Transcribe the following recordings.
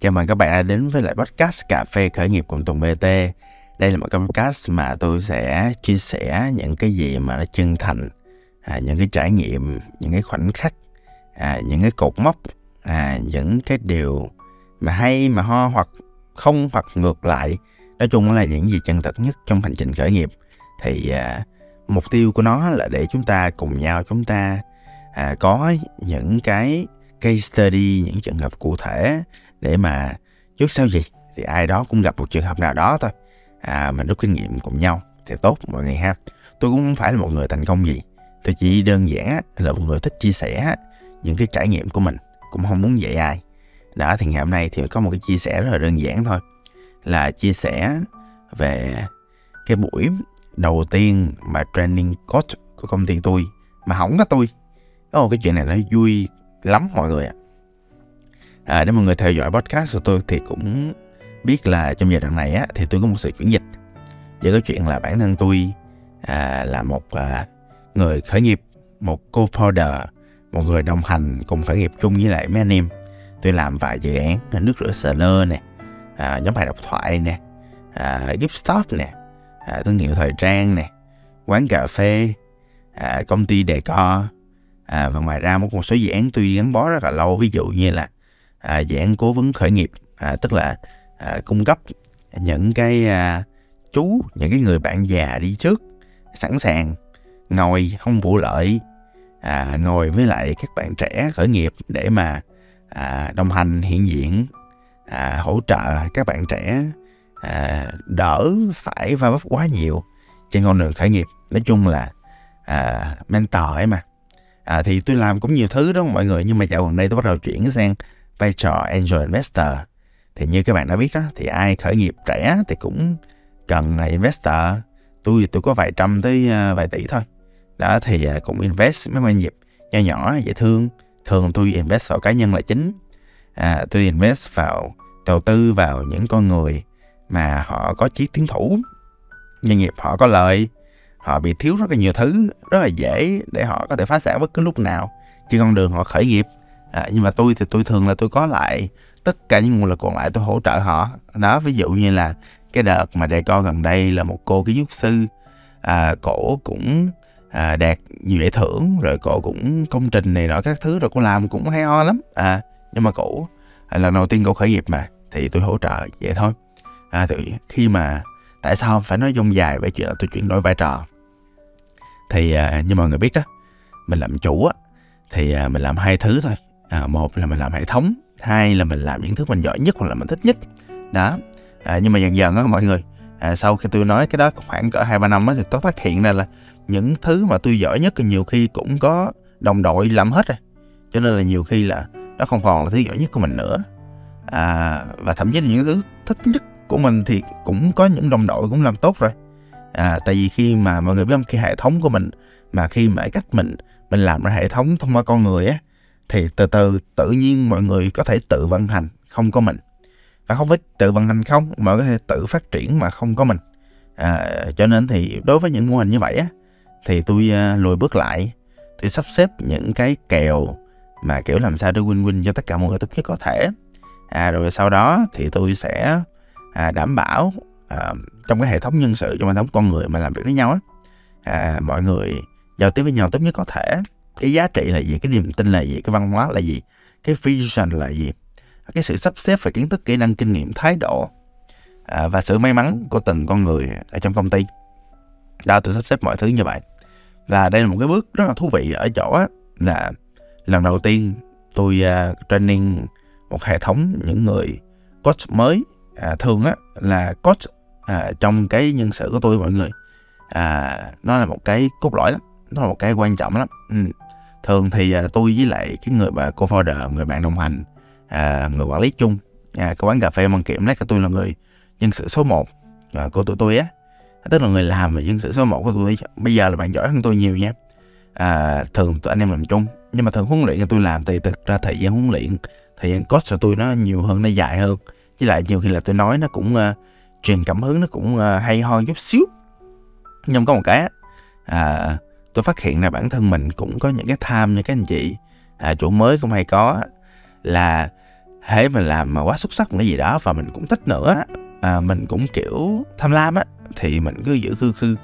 Chào mừng các bạn đã đến với lại podcast Cà phê khởi nghiệp cùng Tùng BT. Đây là một podcast mà tôi sẽ chia sẻ những cái gì mà nó chân thành, à, những cái trải nghiệm, những cái khoảnh khắc, à, những cái cột mốc, à, những cái điều mà hay mà ho hoặc không hoặc ngược lại. Nói chung là những gì chân thật nhất trong hành trình khởi nghiệp. Thì à, mục tiêu của nó là để chúng ta cùng nhau chúng ta à, có những cái case study những trường hợp cụ thể để mà trước sau gì thì ai đó cũng gặp một trường hợp nào đó thôi. À, mình rút kinh nghiệm cùng nhau thì tốt mọi người ha. Tôi cũng không phải là một người thành công gì. Tôi chỉ đơn giản là một người thích chia sẻ những cái trải nghiệm của mình cũng không muốn dạy ai. Đó thì ngày hôm nay thì có một cái chia sẻ rất là đơn giản thôi. Là chia sẻ về cái buổi đầu tiên mà training coach của công ty tôi mà không có tôi. Oh, cái chuyện này nó vui lắm mọi người ạ. à, À, nếu mọi người theo dõi podcast của tôi thì cũng biết là trong giai đoạn này á, thì tôi có một sự chuyển dịch. Về cái chuyện là bản thân tôi à, là một à, người khởi nghiệp một co-founder một người đồng hành cùng khởi nghiệp chung với lại mấy anh em. Tôi làm vài dự án nước rửa sờ lơ nè à, nhóm bài độc thoại nè à, gift stop nè à, thương hiệu thời trang nè quán cà phê à, công ty đề co à, và ngoài ra một, một số dự án tôi gắn bó rất là lâu. Ví dụ như là à, dự án cố vấn khởi nghiệp à, tức là à, cung cấp những cái à, chú những cái người bạn già đi trước sẵn sàng ngồi không vụ lợi à, ngồi với lại các bạn trẻ khởi nghiệp để mà à, đồng hành hiện diện à, hỗ trợ các bạn trẻ à, đỡ phải va vấp quá nhiều trên con đường khởi nghiệp. Nói chung là à, mentor ấy mà. À, thì tôi làm cũng nhiều thứ đó mọi người nhưng mà dạo gần đây tôi bắt đầu chuyển sang vai trò angel investor. Thì như các bạn đã biết đó thì ai khởi nghiệp trẻ thì cũng cần investor. Tôi thì tôi có vài trăm tới à, vài tỷ thôi. Đó thì à, cũng invest mấy doanh nghiệp nhỏ nhỏ dễ thương. Thường tôi invest vào cá nhân là chính. À, tôi invest vào đầu tư vào những con người mà họ có chí tiến thủ. Doanh nghiệp họ có lợi họ bị thiếu rất là nhiều thứ rất là dễ để họ có thể phá sản bất cứ lúc nào. Trên con đường họ khởi nghiệp à, nhưng mà tôi thì tôi thường là tôi có lại tất cả những nguồn lực còn lại tôi hỗ trợ họ. Đó ví dụ như là cái đợt mà đề co gần đây là một cô kiến trúc sư à, cổ cũng à, đạt nhiều giải thưởng rồi cổ cũng công trình này nọ các thứ rồi cô làm cũng hay ho lắm. À nhưng mà cổ à, lần đầu tiên cổ khởi nghiệp mà thì tôi hỗ trợ vậy thôi. À, thì khi mà tại sao phải nói dông dài về chuyện là tôi chuyển đổi vai trò? Thì à, như mọi người biết đó mình làm chủ á thì à, mình làm hai thứ thôi à, một là mình làm hệ thống hai là mình làm những thứ mình giỏi nhất hoặc là mình thích nhất. Đó. À, nhưng mà dần dần á mọi người à, sau khi tôi nói cái đó khoảng cỡ hai ba năm á thì tôi phát hiện ra là những thứ mà tôi giỏi nhất thì nhiều khi cũng có đồng đội làm hết rồi. Cho nên là nhiều khi là nó không còn là thứ giỏi nhất của mình nữa. À, và thậm chí là những thứ thích nhất của mình thì cũng có những đồng đội cũng làm tốt rồi. À, tại vì khi mà mọi người biết không? Khi hệ thống của mình mà khi mà cách mình mình làm ra hệ thống thông qua con người á thì từ từ tự nhiên mọi người có thể tự vận hành không có mình. Và không phải tự vận hành không mà có thể tự phát triển mà không có mình. À, cho nên thì đối với những mô hình như vậy á thì tôi uh, lùi bước lại. Tôi sắp xếp những cái kèo mà kiểu làm sao để win win cho tất cả mọi người tốt nhất có thể. À, rồi sau đó thì tôi sẽ à, đảm bảo à, trong cái hệ thống nhân sự trong hệ thống con người mà làm việc với nhau á à, mọi người giao tiếp với nhau tốt nhất có thể cái giá trị là gì? Cái niềm tin là gì? Cái văn hóa là gì? Cái vision là gì? Cái sự sắp xếp về kiến thức kỹ năng kinh nghiệm thái độ à, và sự may mắn của từng con người ở trong công ty. Đó tôi sắp xếp mọi thứ như vậy. Và đây là một cái bước rất là thú vị ở chỗ á, là lần đầu tiên tôi uh, training một hệ thống những người coach mới à, thường á là coach à, trong cái nhân sự của tôi mọi người. À, nó là một cái cốt lõi lắm nó là một cái quan trọng lắm. Ừ thường thì à, tôi với lại cái người mà co-founder người bạn đồng hành à, người quản lý chung à, cái quán cà phê mang kiểm lát tôi là người nhân sự số 1 à, của tụi tôi á. À, tức là người làm về nhân sự số 1 của tôi bây giờ là bạn giỏi hơn tôi nhiều nha. À, thường tụi anh em làm chung nhưng mà thường huấn luyện cho tôi làm thì thực ra thời gian huấn luyện thời gian coach của tôi nó nhiều hơn nó dài hơn. Với lại nhiều khi là tôi nói nó cũng uh, truyền cảm hứng nó cũng uh, hay ho chút xíu nhưng có một cái à, tôi phát hiện là bản thân mình cũng có những cái tham như các anh chị. À, chủ mới cũng hay có là hễ mình làm mà quá xuất sắc một cái gì đó và mình cũng thích nữa à, mình cũng kiểu tham lam á thì mình cứ giữ khư khư.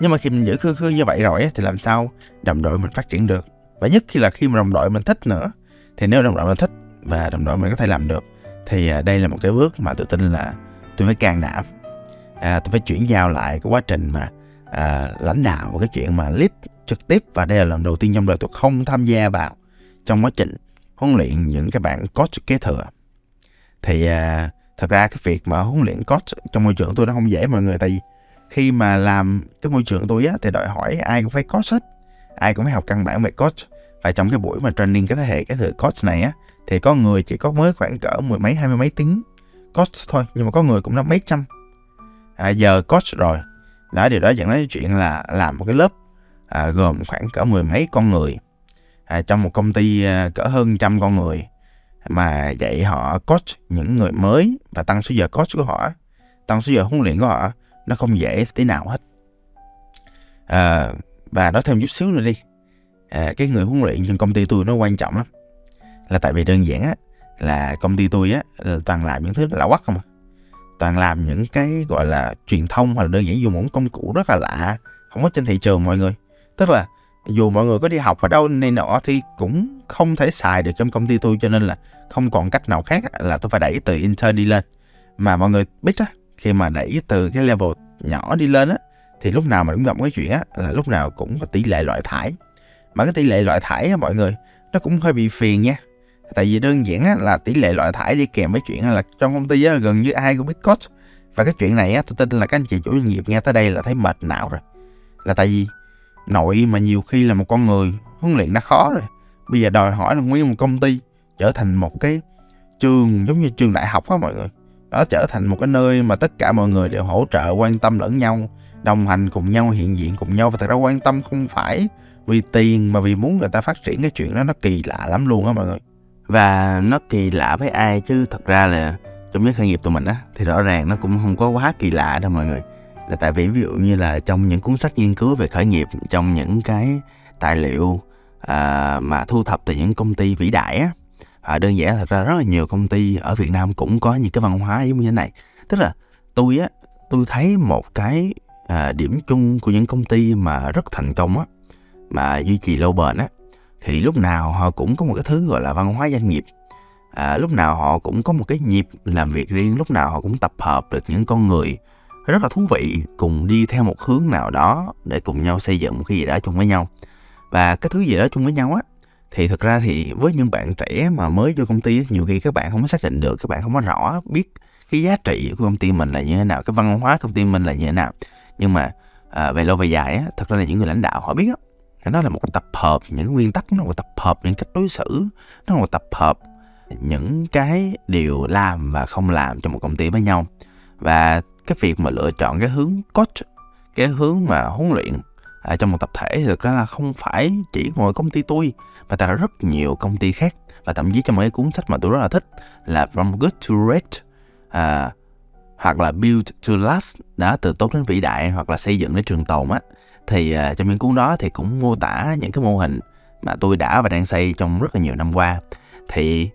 Nhưng mà khi mình giữ khư khư như vậy rồi á, thì làm sao đồng đội mình phát triển được? Và nhất khi là khi mà đồng đội mình thích nữa thì nếu đồng đội mình thích và đồng đội mình có thể làm được thì à, đây là một cái bước mà tôi tin là tôi phải can đảm. À, tôi phải chuyển giao lại cái quá trình mà à, lãnh đạo và cái chuyện mà lead trực tiếp và đây là lần đầu tiên trong đời tôi không tham gia vào trong quá trình huấn luyện những cái bạn coach kế thừa. Thì à, thật ra cái việc mà huấn luyện coach trong môi trường tôi nó không dễ mọi người tại vì khi mà làm cái môi trường tôi á thì đòi hỏi ai cũng phải coach hết ai cũng phải học căn bản về coach. Và trong cái buổi mà training cái thế hệ cái thừa coach này á thì có người chỉ có mới khoảng cỡ mười mấy hai mươi mấy tiếng coach thôi nhưng mà có người cũng đã mấy trăm. À, giờ coach rồi. Đó điều đó dẫn đến chuyện là làm một cái lớp à, gồm khoảng cỡ mười mấy con người. À, trong một công ty à, cỡ hơn trăm con người mà dạy họ coach những người mới và tăng số giờ coach của họ tăng số giờ huấn luyện của họ nó không dễ tí nào hết. À, và nói thêm chút xíu nữa đi. À, cái người huấn luyện trong công ty tôi nó quan trọng lắm. Là tại vì đơn giản á là công ty tôi á là toàn làm những thứ lạ quắc không à. Toàn làm những cái gọi là truyền thông hoặc là đơn giản dùng một công cụ rất là lạ không có trên thị trường mọi người tức là dù mọi người có đi học ở đâu này nọ thì cũng không thể xài được trong công ty tôi cho nên là không còn cách nào khác là tôi phải đẩy từ intern đi lên. Mà mọi người biết đó khi mà đẩy từ cái level nhỏ đi lên á thì lúc nào mà cũng gặp cái chuyện á là lúc nào cũng có tỷ lệ loại thải. Mà cái tỷ lệ loại thải á mọi người nó cũng hơi bị phiền nha. Tại vì đơn giản á, là tỷ lệ loại thải đi kèm với chuyện là trong công ty á, gần như ai cũng biết code. Và cái chuyện này á, tôi tin là các anh chị chủ doanh nghiệp nghe tới đây là thấy mệt não rồi. Là tại vì nội mà nhiều khi là một con người, huấn luyện đã khó rồi. Bây giờ đòi hỏi là nguyên một công ty trở thành một cái trường, giống như trường đại học á mọi người. Đó, trở thành một cái nơi mà tất cả mọi người đều hỗ trợ, quan tâm lẫn nhau, đồng hành cùng nhau, hiện diện cùng nhau. Và thật ra quan tâm không phải vì tiền mà vì muốn người ta phát triển cái chuyện đó, nó kỳ lạ lắm luôn á mọi người. Và nó kỳ lạ với ai chứ? Thật ra là trong giới khởi nghiệp tụi mình á, thì rõ ràng nó cũng không có quá kỳ lạ đâu mọi người là tại vì ví dụ như là trong những cuốn sách nghiên cứu về khởi nghiệp trong những cái tài liệu à, mà thu thập từ những công ty vĩ đại á à, đơn giản thật ra rất là nhiều công ty ở Việt Nam cũng có những cái văn hóa giống như thế này. Tức là tôi á tôi thấy một cái à, điểm chung của những công ty mà rất thành công á mà duy trì lâu bền á thì lúc nào họ cũng có một cái thứ gọi là văn hóa doanh nghiệp. À, lúc nào họ cũng có một cái nhịp làm việc riêng lúc nào họ cũng tập hợp được những con người rất là thú vị cùng đi theo một hướng nào đó để cùng nhau xây dựng một cái gì đó chung với nhau. Và cái thứ gì đó chung với nhau á thì thực ra thì với những bạn trẻ mà mới vô công ty nhiều khi các bạn không có xác định được các bạn không có rõ biết cái giá trị của công ty mình là như thế nào cái văn hóa công ty mình là như thế nào. Nhưng mà à, về lâu về dài á thật ra là những người lãnh đạo họ biết á nó là một tập hợp những nguyên tắc nó là một tập hợp những cách đối xử nó là một tập hợp những cái điều làm và không làm trong một công ty với nhau. Và cái việc mà lựa chọn cái hướng coach cái hướng mà huấn luyện à, trong một tập thể thì thực ra là không phải chỉ ngồi công ty tôi mà tại rất nhiều công ty khác. Và thậm chí trong một cái cuốn sách mà tôi rất là thích là From Good to Great à, hoặc là Build to Last đã từ tốt đến vĩ đại hoặc là xây dựng đến trường tồn á. Thì à, trong những cuốn đó thì cũng mô tả những cái mô hình mà tôi đã và đang xây trong rất là nhiều năm qua. Thì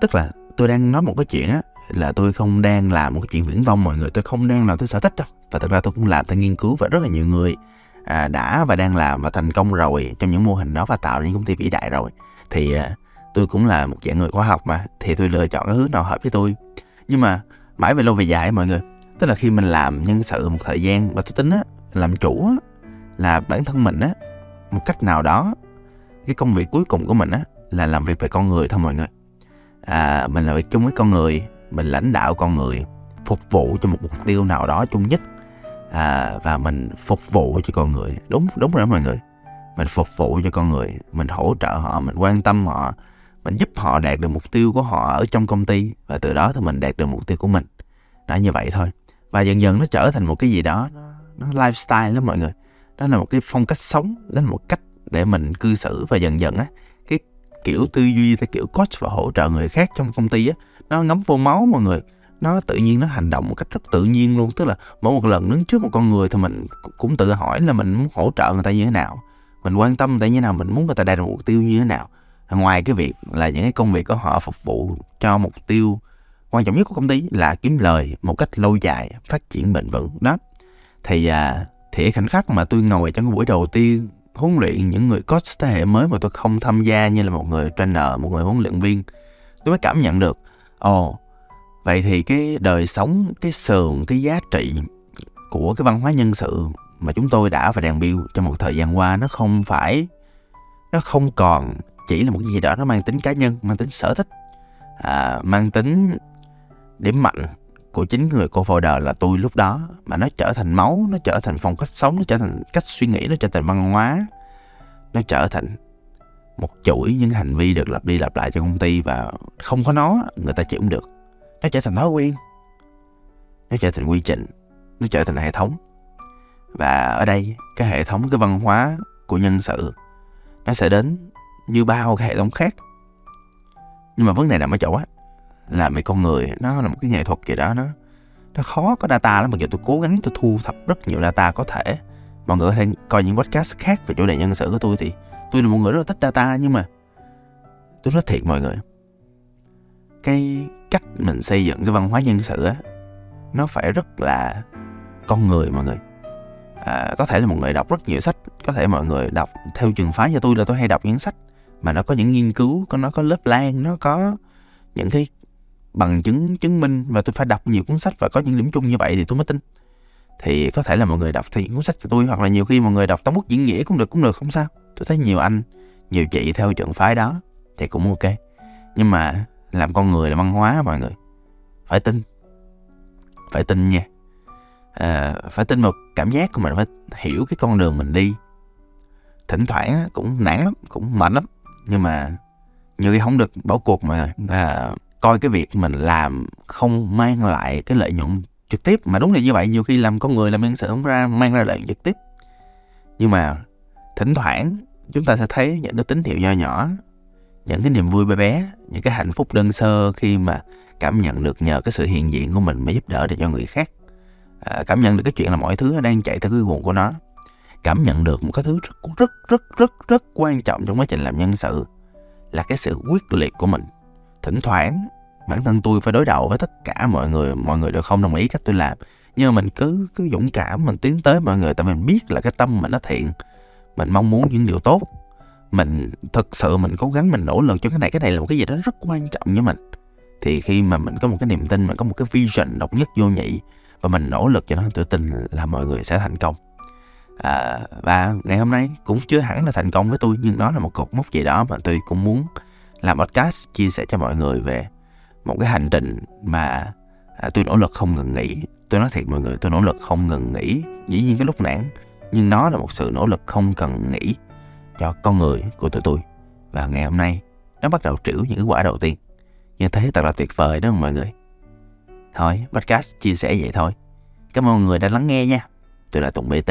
tức là tôi đang nói một cái chuyện á là tôi không đang làm một cái chuyện viễn vông mọi người tôi không đang làm tôi sở thích đâu. Và thật ra tôi cũng làm tôi nghiên cứu và rất là nhiều người à, đã và đang làm và thành công rồi trong những mô hình đó và tạo ra những công ty vĩ đại rồi. Thì à, tôi cũng là một dạng người khoa học mà thì tôi lựa chọn cái hướng nào hợp với tôi. Nhưng mà mãi về lâu về dài mọi người tức là khi mình làm nhân sự một thời gian và tôi tính á làm chủ á là bản thân mình á một cách nào đó cái công việc cuối cùng của mình á là làm việc về con người thôi mọi người. À, mình làm việc chung với con người mình lãnh đạo con người phục vụ cho một mục tiêu nào đó chung nhất. À, và mình phục vụ cho con người. Đúng đúng rồi mọi người. Mình phục vụ cho con người mình hỗ trợ họ mình quan tâm họ mình giúp họ đạt được mục tiêu của họ ở trong công ty. Và từ đó thì mình đạt được mục tiêu của mình. Đó như vậy thôi. Và dần dần nó trở thành một cái gì đó nó, nó lifestyle lắm mọi người. Đó là một cái phong cách sống đó là một cách để mình cư xử. Và dần dần á cái kiểu tư duy theo kiểu coach và hỗ trợ người khác trong công ty á nó ngấm vô máu mọi người. Nó tự nhiên nó hành động một cách rất tự nhiên luôn tức là mỗi một lần đứng trước một con người thì mình cũng tự hỏi là mình muốn hỗ trợ người ta như thế nào. Mình quan tâm người ta như thế nào mình muốn người ta đạt được mục tiêu như thế nào. Ngoài cái việc là những cái công việc của họ phục vụ cho mục tiêu quan trọng nhất của công ty là kiếm lời một cách lâu dài phát triển bền vững. Đó. Thì à, thì khoảnh khắc mà tôi ngồi trong cái buổi đầu tiên huấn luyện những người coach thế hệ mới mà tôi không tham gia như là một người trainer một người huấn luyện viên tôi mới cảm nhận được ồ oh, vậy thì cái đời sống cái sườn cái giá trị của cái văn hóa nhân sự mà chúng tôi đã và đang build trong một thời gian qua nó không phải nó không còn chỉ là một cái gì đó nó mang tính cá nhân mang tính sở thích à, mang tính điểm mạnh của chính người cô folder là tôi lúc đó, mà nó trở thành máu, nó trở thành phong cách sống, nó trở thành cách suy nghĩ, nó trở thành văn hóa, nó trở thành một chuỗi những hành vi được lặp đi lặp lại cho công ty và không có nó, người ta chịu không được. Nó trở thành thói quen, nó trở thành quy trình, nó trở thành hệ thống. Và ở đây, cái hệ thống, cái văn hóa của nhân sự, nó sẽ đến như bao cái hệ thống khác. Nhưng mà vấn đề nằm ở chỗ á là về con người nó là một cái nghệ thuật gì đó nó nó khó có data lắm mặc dù tôi cố gắng tôi thu thập rất nhiều data có thể. Mọi người có thể coi những podcast khác về chủ đề nhân sự của tôi thì tôi là một người rất là thích data nhưng mà tôi nói thiệt mọi người. Cái cách mình xây dựng cái văn hóa nhân sự á nó phải rất là con người mọi người. À, có thể là một người đọc rất nhiều sách có thể mọi người đọc theo trường phái cho tôi là tôi hay đọc những sách mà nó có những nghiên cứu có nó có lớp lan nó có những cái bằng chứng chứng minh và tôi phải đọc nhiều cuốn sách và có những điểm chung như vậy thì tôi mới tin. Thì có thể là mọi người đọc theo những cuốn sách của tôi hoặc là nhiều khi mọi người đọc tóm bút diễn nghĩa cũng được cũng được không sao. Tôi thấy nhiều anh nhiều chị theo trận phái đó thì cũng ok. Nhưng mà làm con người là văn hóa mọi người. Phải tin. Phải tin nha. À, phải tin một cảm giác của mình phải hiểu cái con đường mình đi. Thỉnh thoảng cũng nản lắm cũng mệt lắm. Nhưng mà nhiều khi không được bỏ cuộc mà à, coi cái việc mình làm không mang lại cái lợi nhuận trực tiếp. Mà đúng là như vậy nhiều khi làm con người làm nhân sự không ra mang ra lợi nhuận trực tiếp. Nhưng mà thỉnh thoảng chúng ta sẽ thấy những cái tín hiệu nho nhỏ những cái niềm vui bé bé những cái hạnh phúc đơn sơ khi mà cảm nhận được nhờ cái sự hiện diện của mình mà giúp đỡ được cho người khác. À, cảm nhận được cái chuyện là mọi thứ đang chạy theo cái nguồn của nó. Cảm nhận được một cái thứ rất rất rất rất rất quan trọng trong quá trình làm nhân sự là cái sự quyết liệt của mình thỉnh thoảng. Bản thân tôi phải đối đầu với tất cả mọi người mọi người đều không đồng ý cách tôi làm. Nhưng mà mình cứ cứ dũng cảm mình tiến tới mọi người tại mình biết là cái tâm mình nó thiện. Mình mong muốn những điều tốt. Mình thực sự mình cố gắng mình nỗ lực cho cái này. Cái này là một cái gì đó rất quan trọng với mình. Thì khi mà mình có một cái niềm tin mình có một cái vision độc nhất vô nhị và mình nỗ lực cho nó tự tin là mọi người sẽ thành công. À, và ngày hôm nay cũng chưa hẳn là thành công với tôi nhưng nó là một cột mốc gì đó mà tôi cũng muốn làm podcast chia sẻ cho mọi người về một cái hành trình mà à, tôi nỗ lực không ngừng nghỉ. Tôi nói thiệt mọi người tôi nỗ lực không ngừng nghỉ. Dĩ nhiên cái lúc nản nhưng nó là một sự nỗ lực không cần nghỉ cho con người của tụi tôi. Và ngày hôm nay nó bắt đầu trĩu những cái quả đầu tiên. Như thế thật là tuyệt vời đó mọi người. Thôi podcast chia sẻ vậy thôi. Cảm ơn mọi người đã lắng nghe nha. Tôi là tùng bt